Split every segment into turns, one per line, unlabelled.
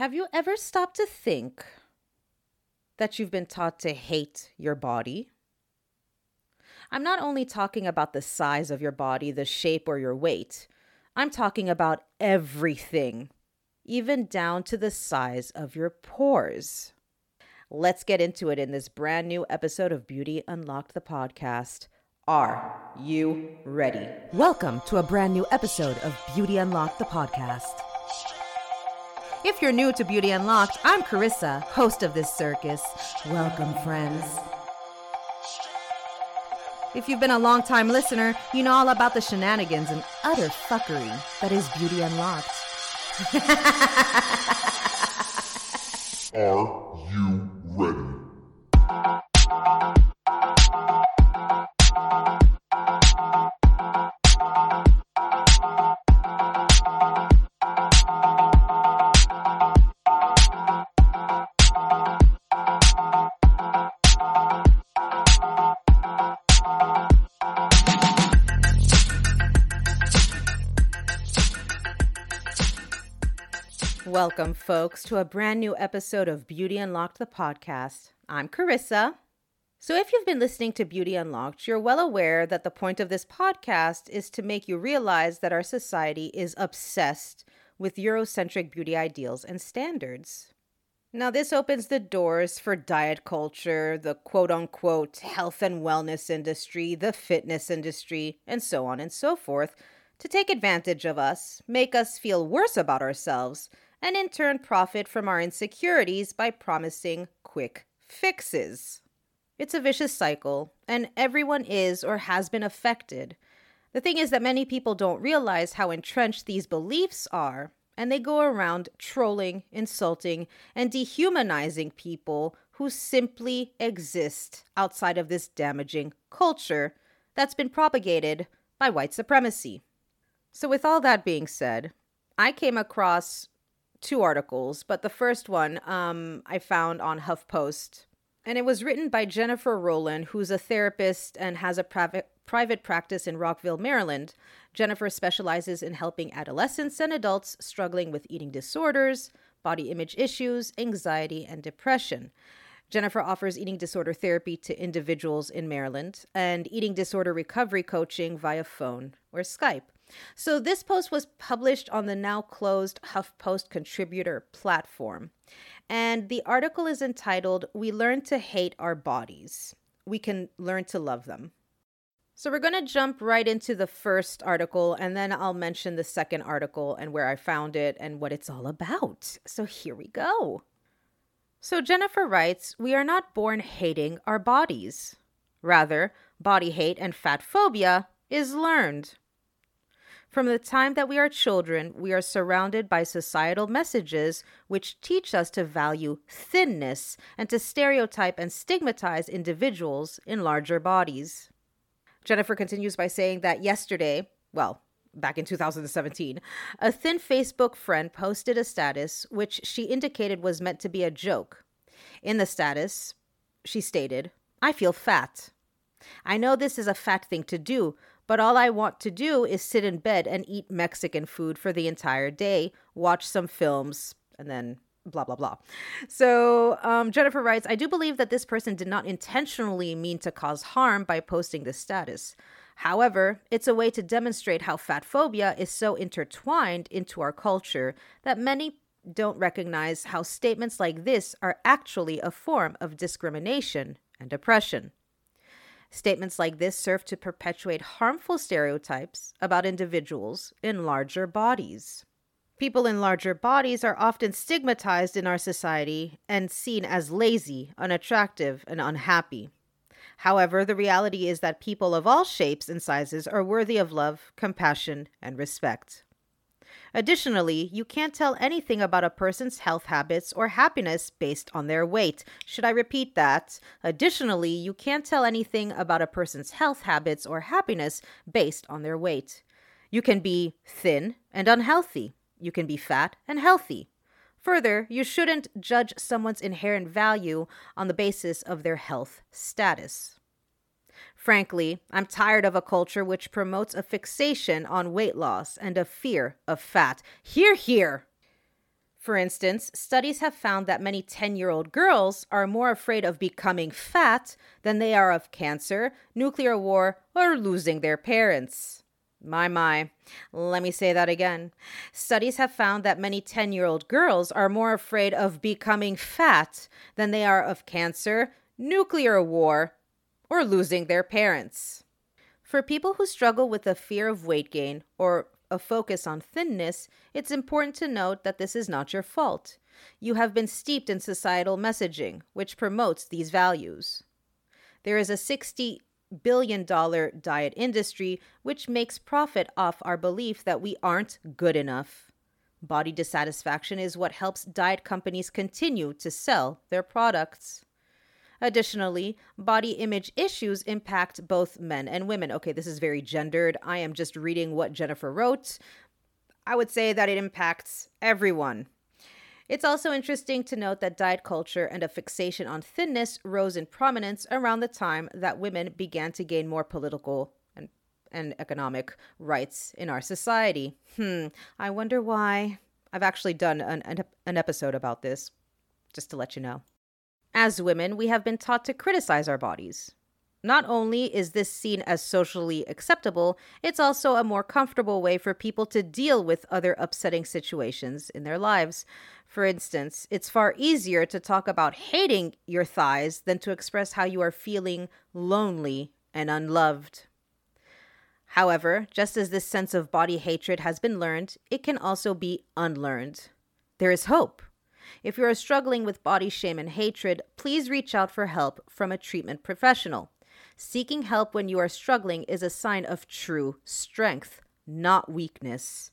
Have you ever stopped to think that you've been taught to hate your body? I'm not only talking about the size of your body, the shape, or your weight. I'm talking about everything, even down to the size of your pores. Let's get into it in this brand new episode of Beauty Unlocked, the podcast. Are you ready? Welcome to a brand new episode of Beauty Unlocked, the podcast. If you're new to Beauty Unlocked, I'm Carissa, host of this circus. Welcome, friends. If you've been a long time listener, you know all about the shenanigans and utter fuckery that is Beauty Unlocked.
Are you
Welcome, folks, to a brand new episode of Beauty Unlocked, the podcast. I'm Carissa. So, if you've been listening to Beauty Unlocked, you're well aware that the point of this podcast is to make you realize that our society is obsessed with Eurocentric beauty ideals and standards. Now, this opens the doors for diet culture, the quote unquote health and wellness industry, the fitness industry, and so on and so forth to take advantage of us, make us feel worse about ourselves, and in turn profit from our insecurities by promising quick fixes. It's a vicious cycle, and everyone is or has been affected. The thing is that many people don't realize how entrenched these beliefs are, and they go around trolling, insulting, and dehumanizing people who simply exist outside of this damaging culture that's been propagated by white supremacy. So, with all that being said, I came across two articles, but the first one um, I found on HuffPost, and it was written by Jennifer Rollin, who's a therapist and has a private private practice in Rockville, Maryland. Jennifer specializes in helping adolescents and adults struggling with eating disorders, body image issues, anxiety, and depression. Jennifer offers eating disorder therapy to individuals in Maryland and eating disorder recovery coaching via phone or Skype. So, this post was published on the now closed HuffPost contributor platform. And the article is entitled, We Learn to Hate Our Bodies. We Can Learn to Love Them. So, we're going to jump right into the first article, and then I'll mention the second article and where I found it and what it's all about. So, here we go. So, Jennifer writes We are not born hating our bodies. Rather, body hate and fat phobia is learned. From the time that we are children, we are surrounded by societal messages which teach us to value thinness and to stereotype and stigmatize individuals in larger bodies. Jennifer continues by saying that yesterday, well, back in 2017, a thin Facebook friend posted a status which she indicated was meant to be a joke. In the status, she stated, I feel fat. I know this is a fat thing to do, but all I want to do is sit in bed and eat Mexican food for the entire day, watch some films, and then blah, blah, blah. So um, Jennifer writes I do believe that this person did not intentionally mean to cause harm by posting this status. However, it's a way to demonstrate how fat phobia is so intertwined into our culture that many don't recognize how statements like this are actually a form of discrimination and oppression. Statements like this serve to perpetuate harmful stereotypes about individuals in larger bodies. People in larger bodies are often stigmatized in our society and seen as lazy, unattractive, and unhappy. However, the reality is that people of all shapes and sizes are worthy of love, compassion, and respect. Additionally, you can't tell anything about a person's health habits or happiness based on their weight. Should I repeat that? Additionally, you can't tell anything about a person's health habits or happiness based on their weight. You can be thin and unhealthy. You can be fat and healthy. Further, you shouldn't judge someone's inherent value on the basis of their health status. Frankly, I'm tired of a culture which promotes a fixation on weight loss and a fear of fat. Hear, hear! For instance, studies have found that many 10 year old girls are more afraid of becoming fat than they are of cancer, nuclear war, or losing their parents. My, my. Let me say that again. Studies have found that many 10 year old girls are more afraid of becoming fat than they are of cancer, nuclear war, or losing their parents. For people who struggle with a fear of weight gain or a focus on thinness, it's important to note that this is not your fault. You have been steeped in societal messaging, which promotes these values. There is a 60 billion dollar diet industry which makes profit off our belief that we aren't good enough. Body dissatisfaction is what helps diet companies continue to sell their products. Additionally, body image issues impact both men and women. Okay, this is very gendered. I am just reading what Jennifer wrote. I would say that it impacts everyone. It's also interesting to note that diet culture and a fixation on thinness rose in prominence around the time that women began to gain more political and, and economic rights in our society. Hmm, I wonder why. I've actually done an, an, an episode about this, just to let you know. As women, we have been taught to criticize our bodies. Not only is this seen as socially acceptable, it's also a more comfortable way for people to deal with other upsetting situations in their lives. For instance, it's far easier to talk about hating your thighs than to express how you are feeling lonely and unloved. However, just as this sense of body hatred has been learned, it can also be unlearned. There is hope. If you are struggling with body shame and hatred, please reach out for help from a treatment professional. Seeking help when you are struggling is a sign of true strength, not weakness.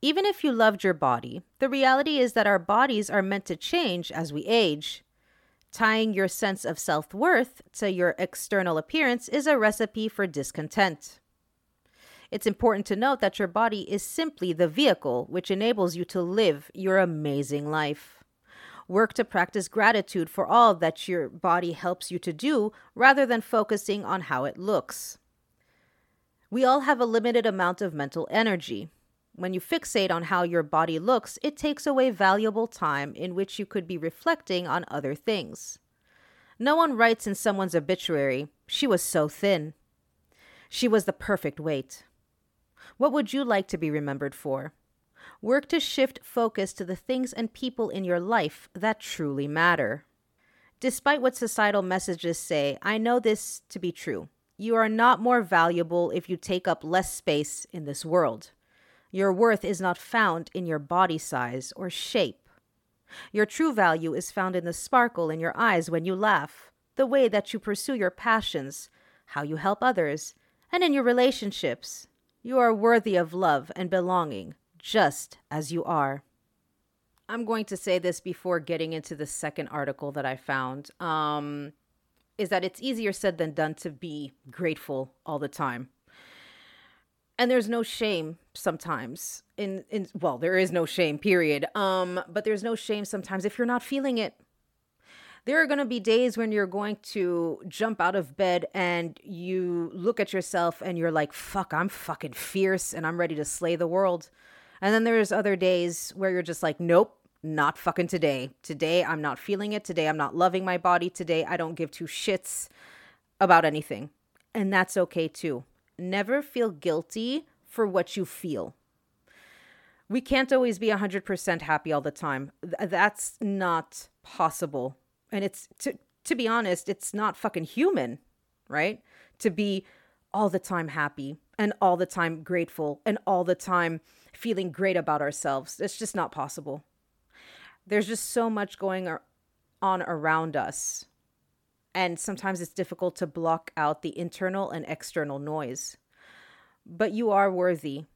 Even if you loved your body, the reality is that our bodies are meant to change as we age. Tying your sense of self worth to your external appearance is a recipe for discontent. It's important to note that your body is simply the vehicle which enables you to live your amazing life. Work to practice gratitude for all that your body helps you to do rather than focusing on how it looks. We all have a limited amount of mental energy. When you fixate on how your body looks, it takes away valuable time in which you could be reflecting on other things. No one writes in someone's obituary, she was so thin. She was the perfect weight. What would you like to be remembered for? Work to shift focus to the things and people in your life that truly matter. Despite what societal messages say, I know this to be true. You are not more valuable if you take up less space in this world. Your worth is not found in your body size or shape. Your true value is found in the sparkle in your eyes when you laugh, the way that you pursue your passions, how you help others, and in your relationships. You are worthy of love and belonging, just as you are. I'm going to say this before getting into the second article that I found. Um, is that it's easier said than done to be grateful all the time. And there's no shame sometimes in in well, there is no shame, period. Um, but there's no shame sometimes if you're not feeling it there are going to be days when you're going to jump out of bed and you look at yourself and you're like, fuck, I'm fucking fierce and I'm ready to slay the world. And then there's other days where you're just like, nope, not fucking today. Today, I'm not feeling it. Today, I'm not loving my body. Today, I don't give two shits about anything. And that's okay too. Never feel guilty for what you feel. We can't always be 100% happy all the time. That's not possible and it's to to be honest, it's not fucking human, right? To be all the time happy and all the time grateful and all the time feeling great about ourselves. It's just not possible. There's just so much going on around us. And sometimes it's difficult to block out the internal and external noise. But you are worthy.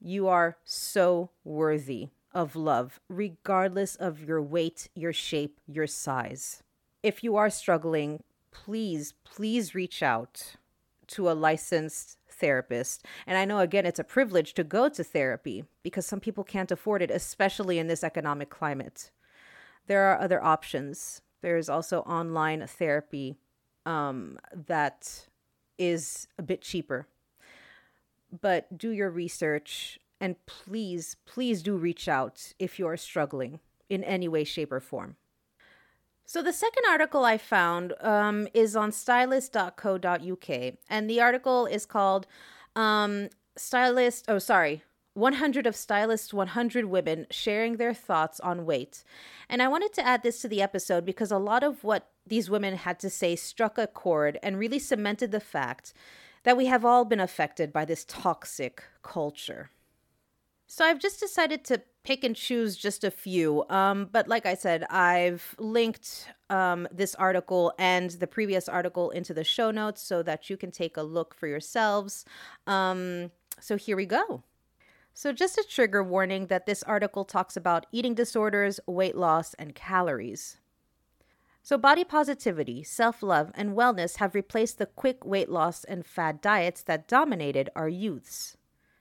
You are so worthy of love, regardless of your weight, your shape, your size. If you are struggling, please, please reach out to a licensed therapist. And I know, again, it's a privilege to go to therapy because some people can't afford it, especially in this economic climate. There are other options. There's also online therapy um, that is a bit cheaper. But do your research And please, please do reach out if you're struggling in any way, shape, or form. So, the second article I found um, is on stylist.co.uk, and the article is called um, Stylist, oh, sorry, 100 of Stylist's 100 Women Sharing Their Thoughts on Weight. And I wanted to add this to the episode because a lot of what these women had to say struck a chord and really cemented the fact that we have all been affected by this toxic culture. So I've just decided to pick and choose just a few. Um, but like I said, I've linked um, this article and the previous article into the show notes so that you can take a look for yourselves. Um, so here we go. So, just a trigger warning that this article talks about eating disorders, weight loss, and calories. So, body positivity, self love, and wellness have replaced the quick weight loss and fad diets that dominated our youths.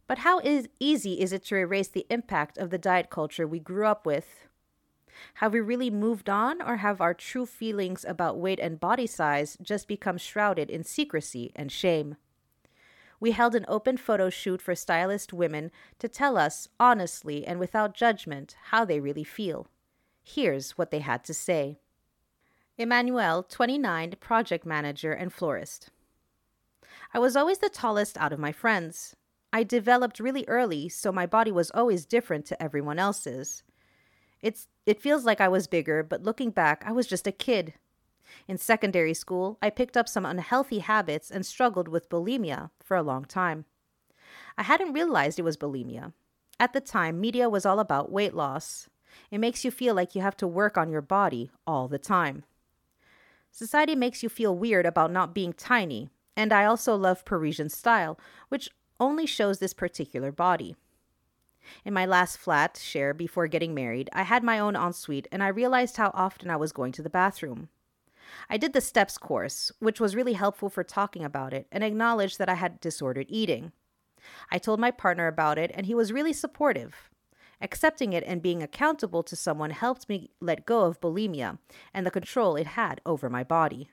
But how is, easy is it to erase the impact of the diet culture we grew up with? Have we really moved on, or have our true feelings about weight and body size just become shrouded in secrecy and shame? We held an open photo shoot for stylist women to tell us, honestly and without judgment, how they really feel. Here's what they had to say Emmanuelle, 29, project manager and florist. I was always the tallest out of my friends. I developed really early, so my body was always different to everyone else's. It's it feels like I was bigger, but looking back, I was just a kid. In secondary school, I picked up some unhealthy habits and struggled with bulimia for a long time. I hadn't realized it was bulimia. At the time, media was all about weight loss. It makes you feel like you have to work on your body all the time. Society makes you feel weird about not being tiny, and I also love Parisian style, which only shows this particular body. In my last flat share before getting married, I had my own ensuite and I realized how often I was going to the bathroom. I did the STEPS course, which was really helpful for talking about it, and acknowledged that I had disordered eating. I told my partner about it, and he was really supportive. Accepting it and being accountable to someone helped me let go of bulimia and the control it had over my body.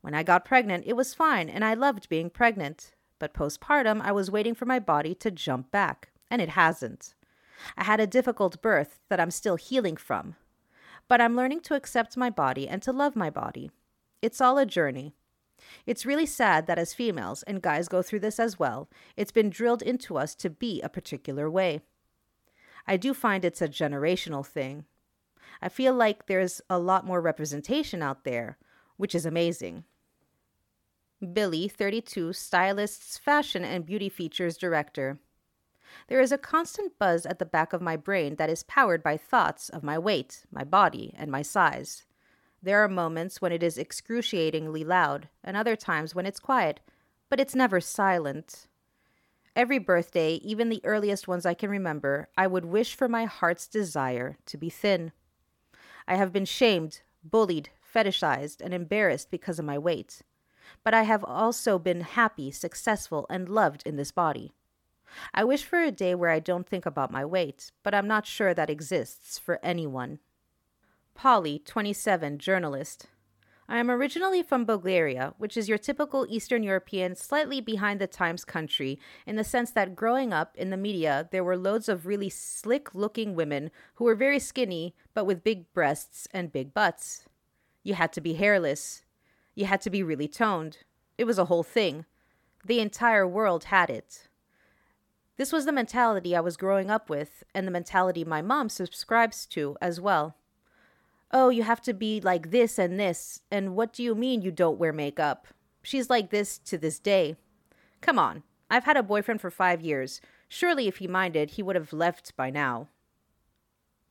When I got pregnant, it was fine, and I loved being pregnant. But postpartum, I was waiting for my body to jump back, and it hasn't. I had a difficult birth that I'm still healing from. But I'm learning to accept my body and to love my body. It's all a journey. It's really sad that as females, and guys go through this as well, it's been drilled into us to be a particular way. I do find it's a generational thing. I feel like there's a lot more representation out there, which is amazing. Billie, 32, stylist's fashion and beauty features director. There is a constant buzz at the back of my brain that is powered by thoughts of my weight, my body, and my size. There are moments when it is excruciatingly loud, and other times when it's quiet, but it's never silent. Every birthday, even the earliest ones I can remember, I would wish for my heart's desire to be thin. I have been shamed, bullied, fetishized, and embarrassed because of my weight but I have also been happy, successful, and loved in this body. I wish for a day where I don't think about my weight, but I'm not sure that exists for anyone. Polly, 27, journalist. I am originally from Bulgaria, which is your typical Eastern European, slightly behind the times country, in the sense that growing up in the media, there were loads of really slick looking women who were very skinny, but with big breasts and big butts. You had to be hairless. You had to be really toned. It was a whole thing. The entire world had it. This was the mentality I was growing up with, and the mentality my mom subscribes to as well. Oh, you have to be like this and this, and what do you mean you don't wear makeup? She's like this to this day. Come on, I've had a boyfriend for five years. Surely, if he minded, he would have left by now.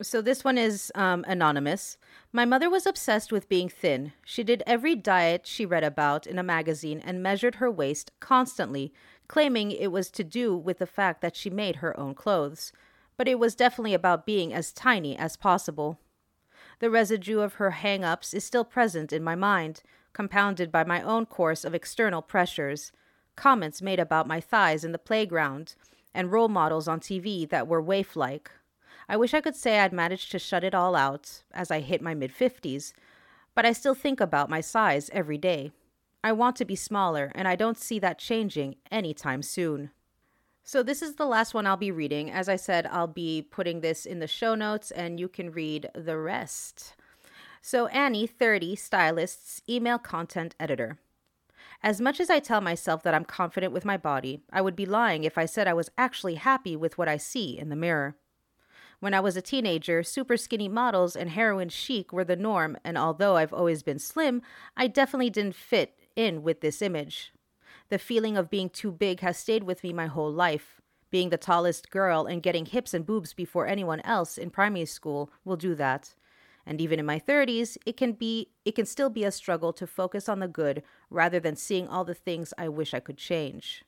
So this one is um, anonymous. My mother was obsessed with being thin. She did every diet she read about in a magazine and measured her waist constantly, claiming it was to do with the fact that she made her own clothes. But it was definitely about being as tiny as possible. The residue of her hang ups is still present in my mind, compounded by my own course of external pressures, comments made about my thighs in the playground, and role models on TV that were waif like. I wish I could say I'd managed to shut it all out as I hit my mid 50s, but I still think about my size every day. I want to be smaller, and I don't see that changing anytime soon. So, this is the last one I'll be reading. As I said, I'll be putting this in the show notes and you can read the rest. So, Annie, 30, stylists, email content editor. As much as I tell myself that I'm confident with my body, I would be lying if I said I was actually happy with what I see in the mirror. When I was a teenager, super skinny models and heroin chic were the norm, and although I've always been slim, I definitely didn't fit in with this image. The feeling of being too big has stayed with me my whole life. Being the tallest girl and getting hips and boobs before anyone else in primary school will do that. And even in my 30s, it can be it can still be a struggle to focus on the good rather than seeing all the things I wish I could change.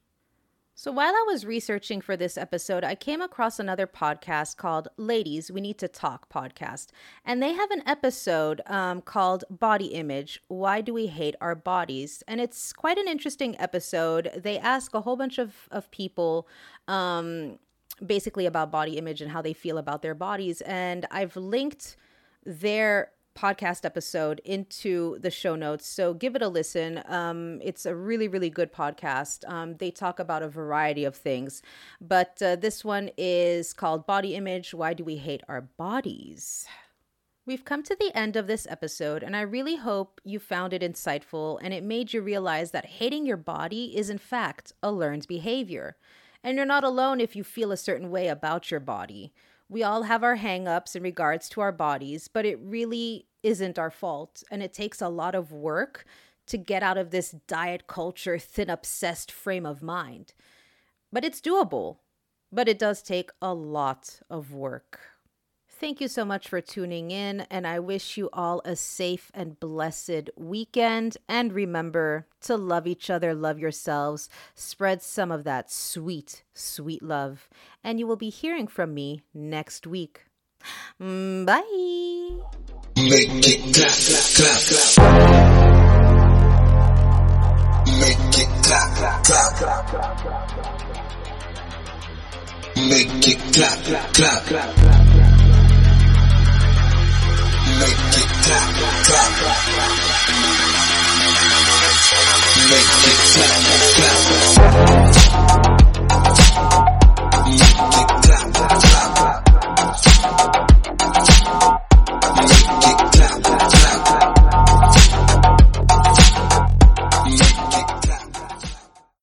So, while I was researching for this episode, I came across another podcast called Ladies, We Need to Talk podcast. And they have an episode um, called Body Image Why Do We Hate Our Bodies? And it's quite an interesting episode. They ask a whole bunch of, of people um, basically about body image and how they feel about their bodies. And I've linked their podcast episode into the show notes. So give it a listen. Um, it's a really, really good podcast. Um, they talk about a variety of things, but uh, this one is called Body Image Why Do We Hate Our Bodies? We've come to the end of this episode, and I really hope you found it insightful and it made you realize that hating your body is, in fact, a learned behavior. And you're not alone if you feel a certain way about your body. We all have our hangups in regards to our bodies, but it really isn't our fault. And it takes a lot of work to get out of this diet culture, thin, obsessed frame of mind. But it's doable, but it does take a lot of work. Thank you so much for tuning in, and I wish you all a safe and blessed weekend. And remember to love each other, love yourselves, spread some of that sweet, sweet love. And you will be hearing from me next week. Mm, bye. Make it clap, clap, clap. Make it clap, clap, clap. Make it clap, Make it clap, clap. Make it clap, clap.